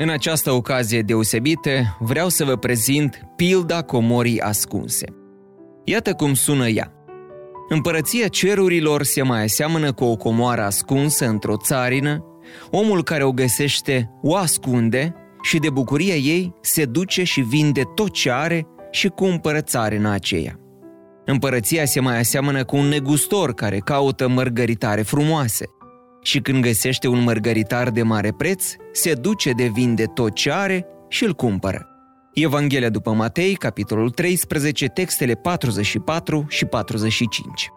În această ocazie deosebită vreau să vă prezint pilda comorii ascunse. Iată cum sună ea. Împărăția cerurilor se mai aseamănă cu o comoară ascunsă într-o țarină, omul care o găsește o ascunde și de bucuria ei se duce și vinde tot ce are și cumpără țarina aceea. Împărăția se mai aseamănă cu un negustor care caută mărgăritare frumoase – și când găsește un mărgăritar de mare preț, se duce de vinde tot ce are și îl cumpără. Evanghelia după Matei, capitolul 13, textele 44 și 45.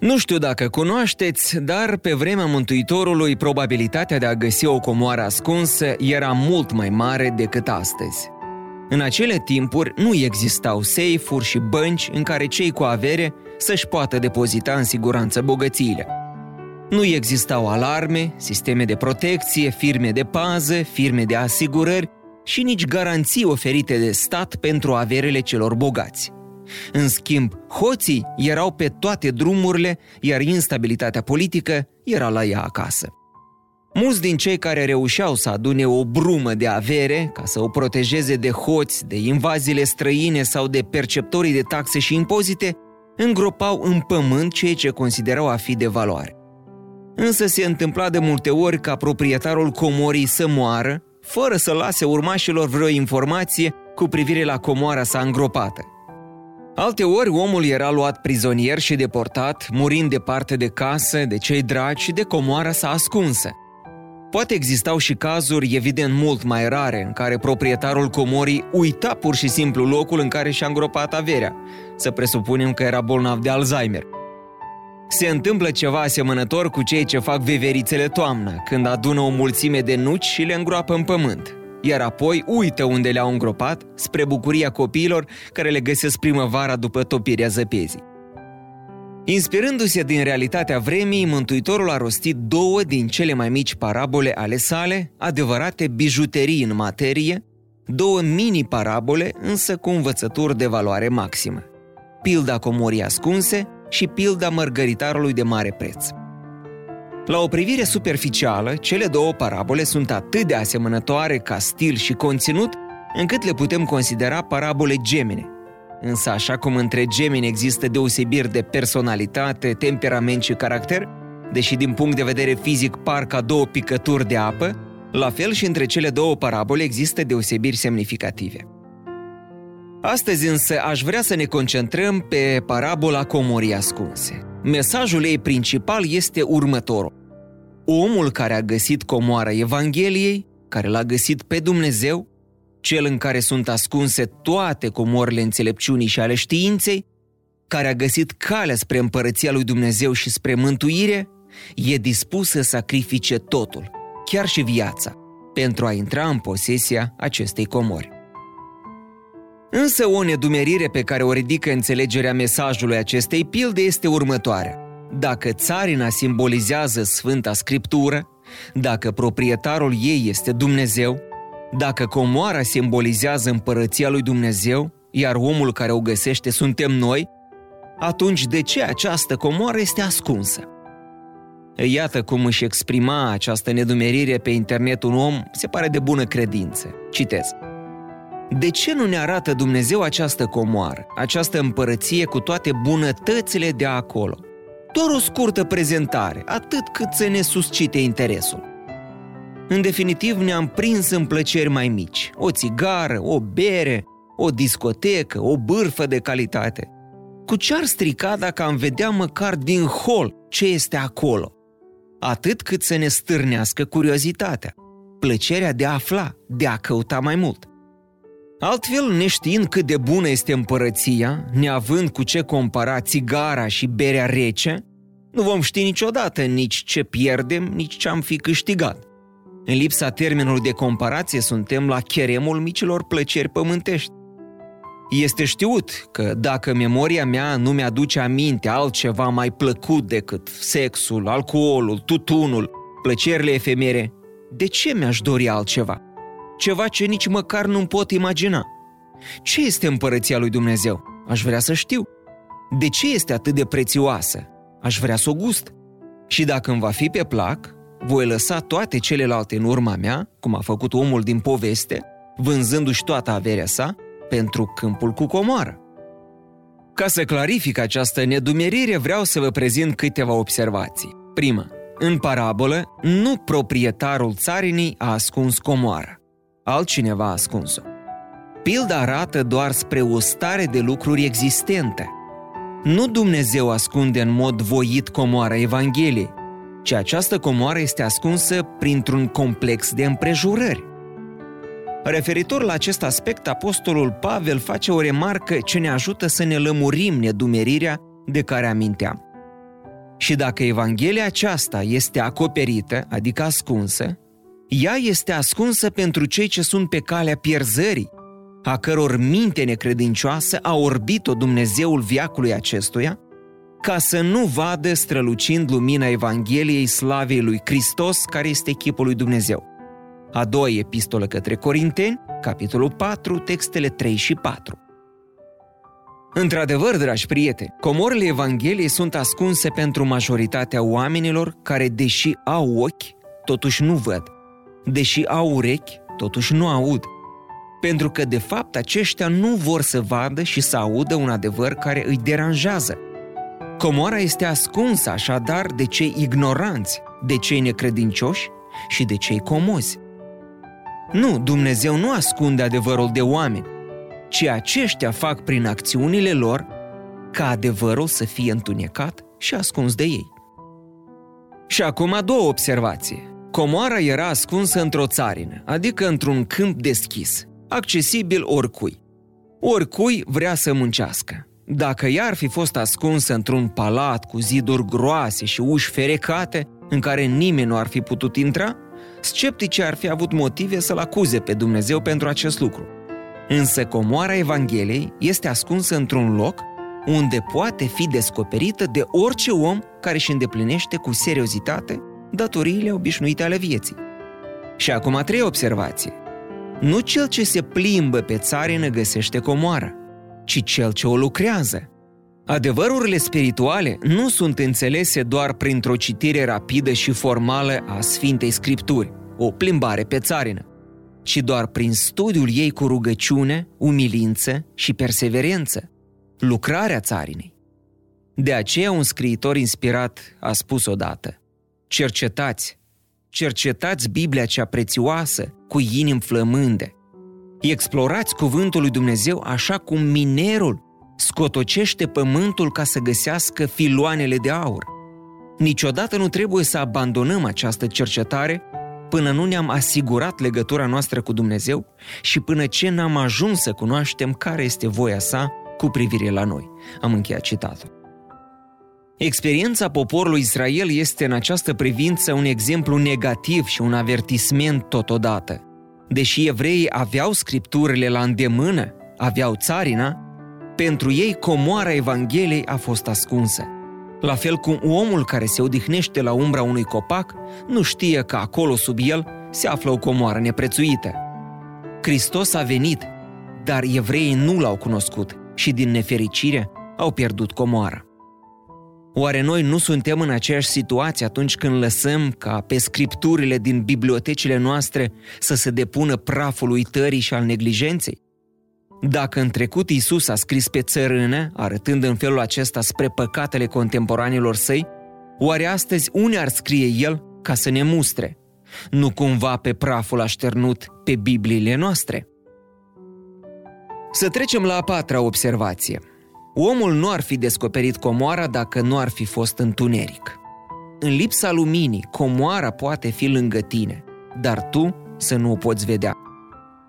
Nu știu dacă cunoașteți, dar pe vremea Mântuitorului probabilitatea de a găsi o comoară ascunsă era mult mai mare decât astăzi. În acele timpuri nu existau seifuri și bănci în care cei cu avere să-și poată depozita în siguranță bogățiile. Nu existau alarme, sisteme de protecție, firme de pază, firme de asigurări și nici garanții oferite de stat pentru averele celor bogați. În schimb, hoții erau pe toate drumurile, iar instabilitatea politică era la ea acasă. Mulți din cei care reușeau să adune o brumă de avere ca să o protejeze de hoți, de invaziile străine sau de perceptorii de taxe și impozite, îngropau în pământ ceea ce considerau a fi de valoare. Însă se întâmpla de multe ori ca proprietarul comorii să moară, fără să lase urmașilor vreo informație cu privire la comoara sa îngropată. Alte ori omul era luat prizonier și deportat, murind departe de casă, de cei dragi și de comoara sa ascunsă. Poate existau și cazuri evident mult mai rare în care proprietarul comorii uita pur și simplu locul în care și-a îngropat averea. Să presupunem că era bolnav de Alzheimer – se întâmplă ceva asemănător cu cei ce fac veverițele toamnă, când adună o mulțime de nuci și le îngroapă în pământ, iar apoi uită unde le-au îngropat, spre bucuria copiilor care le găsesc primăvara după topirea zăpezii. Inspirându-se din realitatea vremii, Mântuitorul a rostit două din cele mai mici parabole ale sale, adevărate bijuterii în materie, două mini-parabole, însă cu învățături de valoare maximă. Pilda comorii ascunse și pilda mărgăritarului de mare preț. La o privire superficială, cele două parabole sunt atât de asemănătoare ca stil și conținut, încât le putem considera parabole gemene. Însă așa cum între gemeni există deosebiri de personalitate, temperament și caracter, deși din punct de vedere fizic par ca două picături de apă, la fel și între cele două parabole există deosebiri semnificative. Astăzi însă aș vrea să ne concentrăm pe parabola comorii ascunse. Mesajul ei principal este următorul. Omul care a găsit comoara Evangheliei, care l-a găsit pe Dumnezeu, cel în care sunt ascunse toate comorile înțelepciunii și ale științei, care a găsit calea spre împărăția lui Dumnezeu și spre mântuire, e dispus să sacrifice totul, chiar și viața, pentru a intra în posesia acestei comori. Însă o nedumerire pe care o ridică înțelegerea mesajului acestei pilde este următoarea. Dacă țarina simbolizează Sfânta Scriptură, dacă proprietarul ei este Dumnezeu, dacă comoara simbolizează împărăția lui Dumnezeu, iar omul care o găsește suntem noi, atunci de ce această comoară este ascunsă? Iată cum își exprima această nedumerire pe internet un om, se pare de bună credință. Citez. De ce nu ne arată Dumnezeu această comoară, această împărăție cu toate bunătățile de acolo? Doar o scurtă prezentare, atât cât să ne suscite interesul. În definitiv ne-am prins în plăceri mai mici, o țigară, o bere, o discotecă, o bârfă de calitate. Cu ce ar strica dacă am vedea măcar din hol ce este acolo? Atât cât să ne stârnească curiozitatea, plăcerea de a afla, de a căuta mai mult – Altfel, neștiind cât de bună este împărăția, neavând cu ce compara țigara și berea rece, nu vom ști niciodată nici ce pierdem, nici ce am fi câștigat. În lipsa termenului de comparație suntem la cheremul micilor plăceri pământești. Este știut că dacă memoria mea nu mi-aduce aminte altceva mai plăcut decât sexul, alcoolul, tutunul, plăcerile efemere, de ce mi-aș dori altceva? Ceva ce nici măcar nu pot imagina. Ce este împărăția lui Dumnezeu? Aș vrea să știu. De ce este atât de prețioasă? Aș vrea să o gust. Și dacă îmi va fi pe plac, voi lăsa toate celelalte în urma mea, cum a făcut omul din poveste, vânzându-și toată averea sa, pentru câmpul cu comoară. Ca să clarific această nedumerire, vreau să vă prezint câteva observații. Prima, în parabolă, nu proprietarul țarinii a ascuns comoara. Altcineva a ascuns-o. Pilda arată doar spre o stare de lucruri existente. Nu Dumnezeu ascunde în mod voit comoara Evangheliei, ci această comoară este ascunsă printr-un complex de împrejurări. Referitor la acest aspect, apostolul Pavel face o remarcă ce ne ajută să ne lămurim nedumerirea de care aminteam. Și dacă Evanghelia aceasta este acoperită, adică ascunsă, ea este ascunsă pentru cei ce sunt pe calea pierzării, a căror minte necredincioasă a orbit-o Dumnezeul viacului acestuia, ca să nu vadă strălucind lumina Evangheliei slavei lui Hristos, care este chipul lui Dumnezeu. A doua epistolă către Corinteni, capitolul 4, textele 3 și 4. Într-adevăr, dragi prieteni, comorile Evangheliei sunt ascunse pentru majoritatea oamenilor care, deși au ochi, totuși nu văd, deși au urechi, totuși nu aud, pentru că, de fapt, aceștia nu vor să vadă și să audă un adevăr care îi deranjează. Comoara este ascunsă așadar de cei ignoranți, de cei necredincioși și de cei comozi. Nu, Dumnezeu nu ascunde adevărul de oameni, ci aceștia fac prin acțiunile lor ca adevărul să fie întunecat și ascuns de ei. Și acum a doua observație. Comoara era ascunsă într-o țarină, adică într-un câmp deschis, accesibil oricui. Oricui vrea să muncească. Dacă ea ar fi fost ascunsă într-un palat cu ziduri groase și uși ferecate, în care nimeni nu ar fi putut intra, scepticii ar fi avut motive să-L acuze pe Dumnezeu pentru acest lucru. Însă comoara Evangheliei este ascunsă într-un loc unde poate fi descoperită de orice om care își îndeplinește cu seriozitate datoriile obișnuite ale vieții. Și acum a treia observație. Nu cel ce se plimbă pe țarină găsește comoara, ci cel ce o lucrează. Adevărurile spirituale nu sunt înțelese doar printr-o citire rapidă și formală a Sfintei Scripturi, o plimbare pe țarină, ci doar prin studiul ei cu rugăciune, umilință și perseverență, lucrarea țarinei. De aceea un scriitor inspirat a spus odată, cercetați, cercetați Biblia cea prețioasă cu inimi flămânde, explorați cuvântul lui Dumnezeu așa cum minerul scotocește pământul ca să găsească filoanele de aur. Niciodată nu trebuie să abandonăm această cercetare până nu ne-am asigurat legătura noastră cu Dumnezeu și până ce n-am ajuns să cunoaștem care este voia sa cu privire la noi. Am încheiat citatul. Experiența poporului Israel este în această privință un exemplu negativ și un avertisment totodată. Deși evreii aveau scripturile la îndemână, aveau țarina, pentru ei comoara Evangheliei a fost ascunsă. La fel cum omul care se odihnește la umbra unui copac nu știe că acolo sub el se află o comoară neprețuită. Hristos a venit, dar evreii nu l-au cunoscut și din nefericire au pierdut comoara. Oare noi nu suntem în aceeași situație atunci când lăsăm ca pe scripturile din bibliotecile noastre să se depună praful uitării și al neglijenței? Dacă în trecut Isus a scris pe țărână, arătând în felul acesta spre păcatele contemporanilor săi, oare astăzi unde ar scrie El ca să ne mustre? Nu cumva pe praful așternut pe Bibliile noastre? Să trecem la a patra observație. Omul nu ar fi descoperit comoara dacă nu ar fi fost întuneric. În lipsa luminii, comoara poate fi lângă tine, dar tu să nu o poți vedea.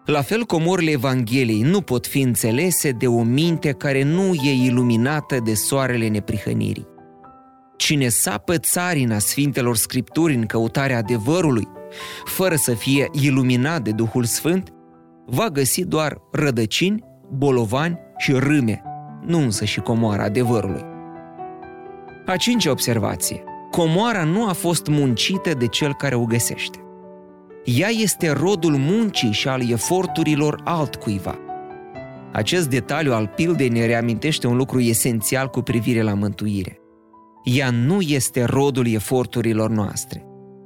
La fel, comorile Evangheliei nu pot fi înțelese de o minte care nu e iluminată de soarele neprihănirii. Cine sapă țarina Sfintelor Scripturi în căutarea adevărului fără să fie iluminat de Duhul Sfânt, va găsi doar rădăcini, bolovani și râme, nu însă și comoara adevărului. A cincea observație. Comoara nu a fost muncită de cel care o găsește. Ea este rodul muncii și al eforturilor altcuiva. Acest detaliu al pildei ne reamintește un lucru esențial cu privire la mântuire. Ea nu este rodul eforturilor noastre,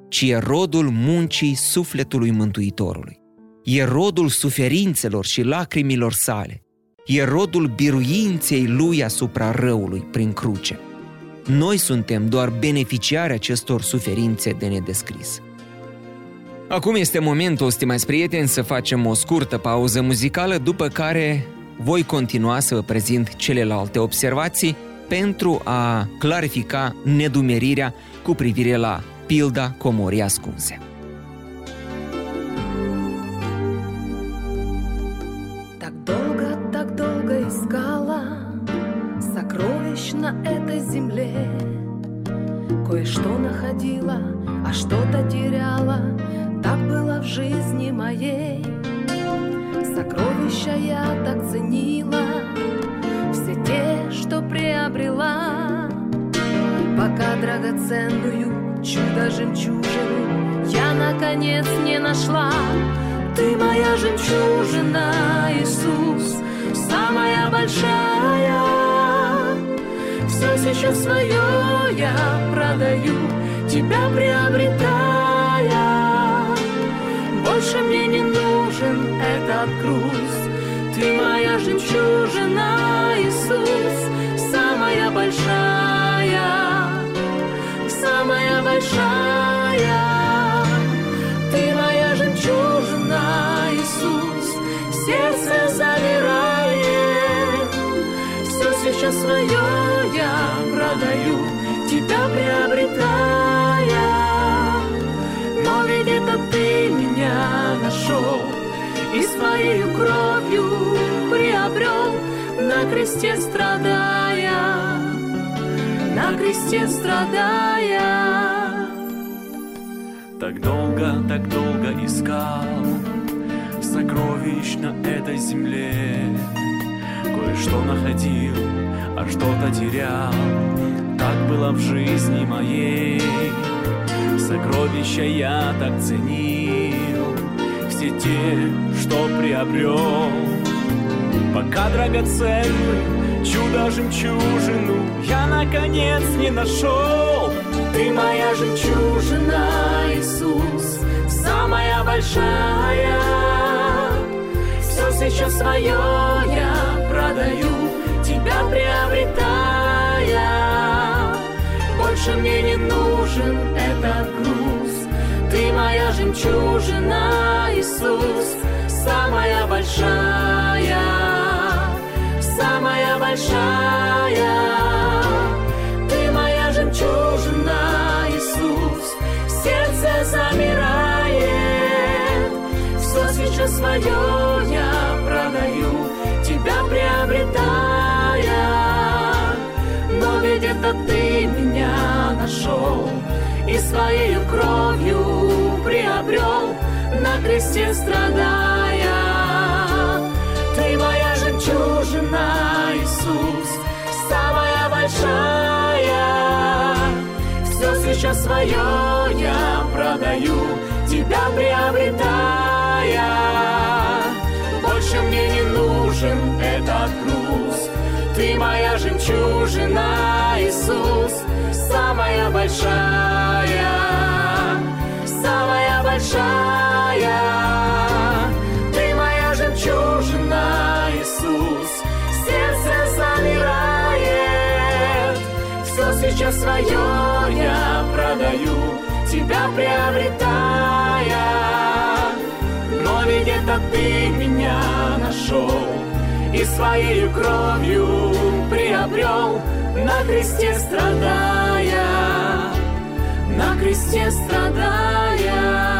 ci e rodul muncii sufletului Mântuitorului. E rodul suferințelor și lacrimilor sale. E rodul biruinței lui asupra răului prin cruce. Noi suntem doar beneficiari acestor suferințe de nedescris. Acum este momentul, stimați prieteni, să facem o scurtă pauză muzicală, după care voi continua să vă prezint celelalte observații pentru a clarifica nedumerirea cu privire la pilda comorii ascunse. Что приобрела Пока драгоценную чудо-жемчужину Я наконец не нашла. Ты моя жемчужина, Иисус Самая большая. Все сейчас свое я продаю Тебя приобретая. Больше мне не нужен этот груз. Ты моя жемчужина, Иисус Самая большая, самая большая. Ты моя жемчужина, Иисус Сердце замирает Все сейчас свое я продаю Тебя приобретая. Но ведь это ты меня нашел И своей кровью приобрел На кресте страдая На кресте страдая. Так долго, так долго искал Сокровищ на этой земле. Кое-что находил, а что-то терял. Так было в жизни моей. Сокровища я так ценил. Все те, что приобрел. Пока драгоценную чудо-жемчужину Я наконец не нашел. Ты моя жемчужина, Иисус Самая большая. Все сейчас свое я продаю Тебя приобретая. Больше мне не нужен этот груз. Ты моя жемчужина, Иисус Самая большая большая. Ты моя жемчужина, Иисус Сердце замирает. Все сейчас свое я продаю Тебя приобретая. Но ведь это ты меня нашел И своей кровью приобрел. На кресте страдая жемчужина, Иисус Самая большая. Все сейчас свое я продаю Тебя приобретая. Больше мне не нужен этот груз. Ты моя жемчужина, Иисус Самая большая. Самая большая Свое я продаю Тебя приобретая. Но ведь это ты меня нашел И своей кровью приобрел. На кресте страдая На кресте страдая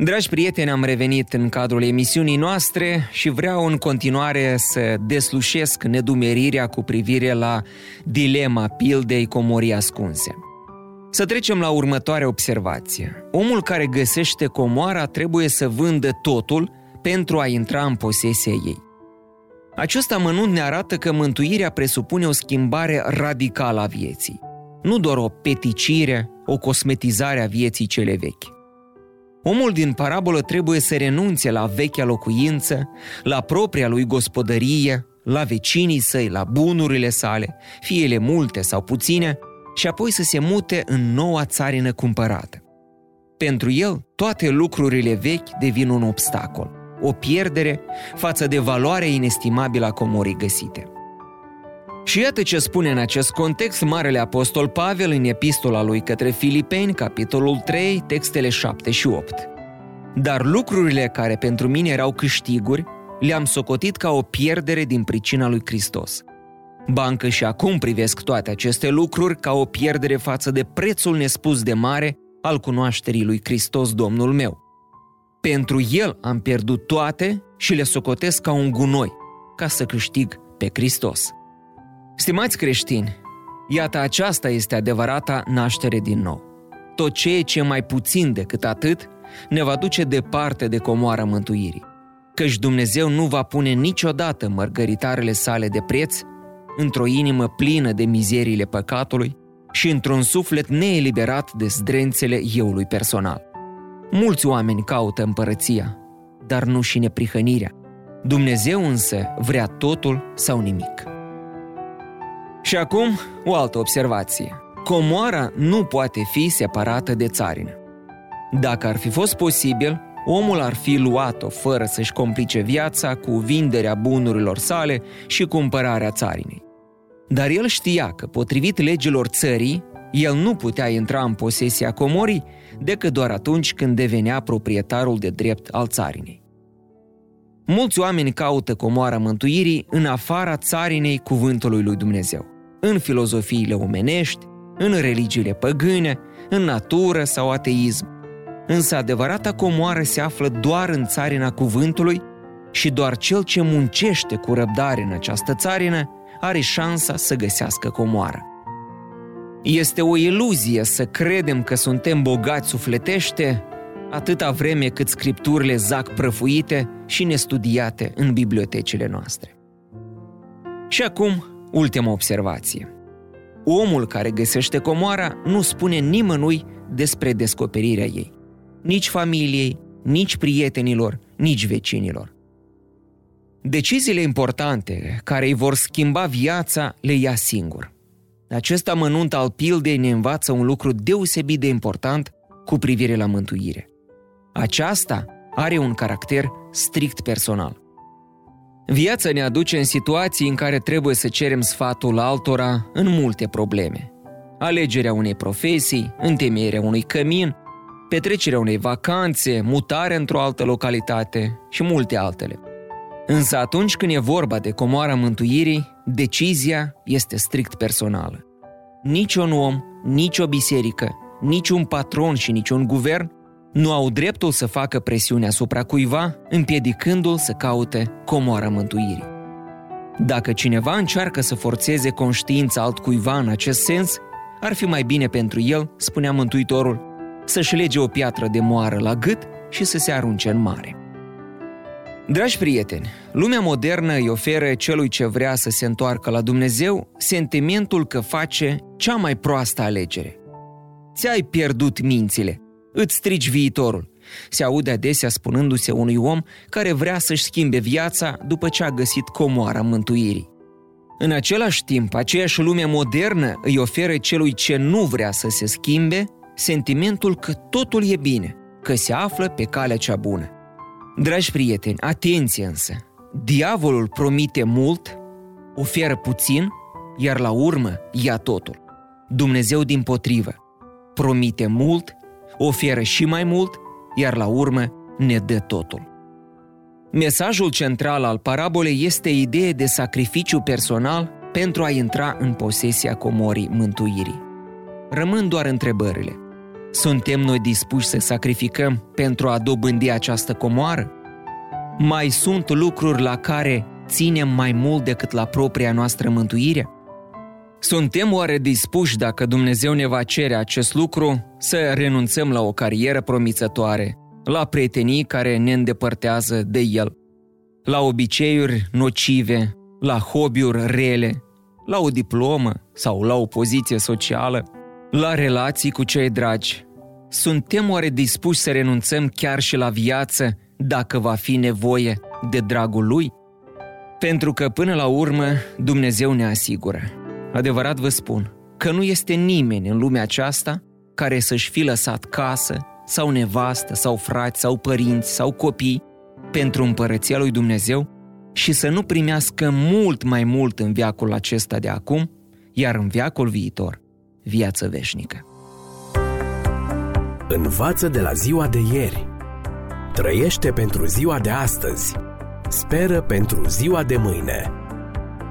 Dragi prieteni, am revenit în cadrul emisiunii noastre și vreau în continuare să deslușesc nedumerirea cu privire la dilema pildei comorii ascunse. Să trecem la următoarea observație. Omul care găsește comoara trebuie să vândă totul pentru a intra în posesia ei. Acest amănunt ne arată că mântuirea presupune o schimbare radicală a vieții, nu doar o peticire, o cosmetizare a vieții cele vechi. Omul din parabolă trebuie să renunțe la vechea locuință, la propria lui gospodărie, la vecinii săi, la bunurile sale, fie ele multe sau puține, și apoi să se mute în noua țarină cumpărată. Pentru el, toate lucrurile vechi devin un obstacol, o pierdere față de valoarea inestimabilă a comorii găsite. Și iată ce spune în acest context Marele Apostol Pavel în epistola lui către Filipeni, capitolul 3, textele 7 și 8. Dar lucrurile care pentru mine erau câștiguri, le-am socotit ca o pierdere din pricina lui Hristos. Bancă și acum privesc toate aceste lucruri ca o pierdere față de prețul nespus de mare al cunoașterii lui Hristos Domnul meu. Pentru El am pierdut toate și le socotesc ca un gunoi, ca să câștig pe Hristos. Stimați creștini, iată aceasta este adevărata naștere din nou. Tot ceea ce mai puțin decât atât ne va duce departe de comoara mântuirii. Căci Dumnezeu nu va pune niciodată mărgăritarele sale de preț într-o inimă plină de mizeriile păcatului și într-un suflet neeliberat de zdrențele euului personal. Mulți oameni caută împărăția, dar nu și neprihănirea. Dumnezeu însă vrea totul sau nimic. Și acum, o altă observație. Comoara nu poate fi separată de țarină. Dacă ar fi fost posibil, omul ar fi luat-o fără să-și complice viața cu vinderea bunurilor sale și cumpărarea țarinei. Dar el știa că, potrivit legilor țării, el nu putea intra în posesia comorii decât doar atunci când devenea proprietarul de drept al țarinei. Mulți oameni caută comoara mântuirii în afara țarinei cuvântului lui Dumnezeu, în filozofiile omenești, în religiile păgâne, în natură sau ateism. Însă adevărata comoară se află doar în țarina cuvântului și doar cel ce muncește cu răbdare în această țarină are șansa să găsească comoară. Este o iluzie să credem că suntem bogați sufletește atâta vreme cât scripturile zac prăfuite și nestudiate în bibliotecile noastre. Și acum, ultima observație. Omul care găsește comoara nu spune nimănui despre descoperirea ei. Nici familiei, nici prietenilor, nici vecinilor. Deciziile importante care îi vor schimba viața le ia singur. Acest amănunt al pildei ne învață un lucru deosebit de important cu privire la mântuire. Aceasta are un caracter strict personal. Viața ne aduce în situații în care trebuie să cerem sfatul altora în multe probleme. Alegerea unei profesii, întemeierea unui cămin, petrecerea unei vacanțe, mutarea într-o altă localitate și multe altele. Însă atunci când e vorba de comoara mântuirii, decizia este strict personală. Nici un om, nici o biserică, nici un patron și nici un guvern nu au dreptul să facă presiune asupra cuiva, împiedicându-l să caute comoara mântuirii. Dacă cineva încearcă să forțeze conștiința altcuiva în acest sens, ar fi mai bine pentru el, spunea Mântuitorul, să-și lege o piatră de moară la gât și să se arunce în mare. Dragi prieteni, lumea modernă îi oferă celui ce vrea să se întoarcă la Dumnezeu sentimentul că face cea mai proastă alegere. Ți-ai pierdut mințile, îți strici viitorul. Se aude adesea spunându-se unui om care vrea să-și schimbe viața după ce a găsit comoara mântuirii. În același timp, aceeași lume modernă îi oferă celui ce nu vrea să se schimbe sentimentul că totul e bine, că se află pe calea cea bună. Dragi prieteni, atenție însă! Diavolul promite mult, oferă puțin, iar la urmă ia totul. Dumnezeu din potrivă promite mult, oferă și mai mult, iar la urmă ne dă totul. Mesajul central al parabolei este ideea de sacrificiu personal pentru a intra în posesia comorii mântuirii. Rămân doar întrebările. Suntem noi dispuși să sacrificăm pentru a dobândi această comoară? Mai sunt lucruri la care ținem mai mult decât la propria noastră mântuire? Suntem oare dispuși, dacă Dumnezeu ne va cere acest lucru, să renunțăm la o carieră promițătoare, la prietenii care ne îndepărtează de El, la obiceiuri nocive, la hobby-uri rele, la o diplomă sau la o poziție socială, la relații cu cei dragi. Suntem oare dispuși să renunțăm chiar și la viață dacă va fi nevoie de dragul Lui? Pentru că până la urmă Dumnezeu ne asigură. Adevărat vă spun că nu este nimeni în lumea aceasta care să-și fi lăsat casă sau nevastă sau frați sau părinți sau copii pentru împărăția lui Dumnezeu și să nu primească mult mai mult în viacul acesta de acum, iar în viacul viitor, viață veșnică. Învață de la ziua de ieri. Trăiește pentru ziua de astăzi. Speră pentru ziua de mâine.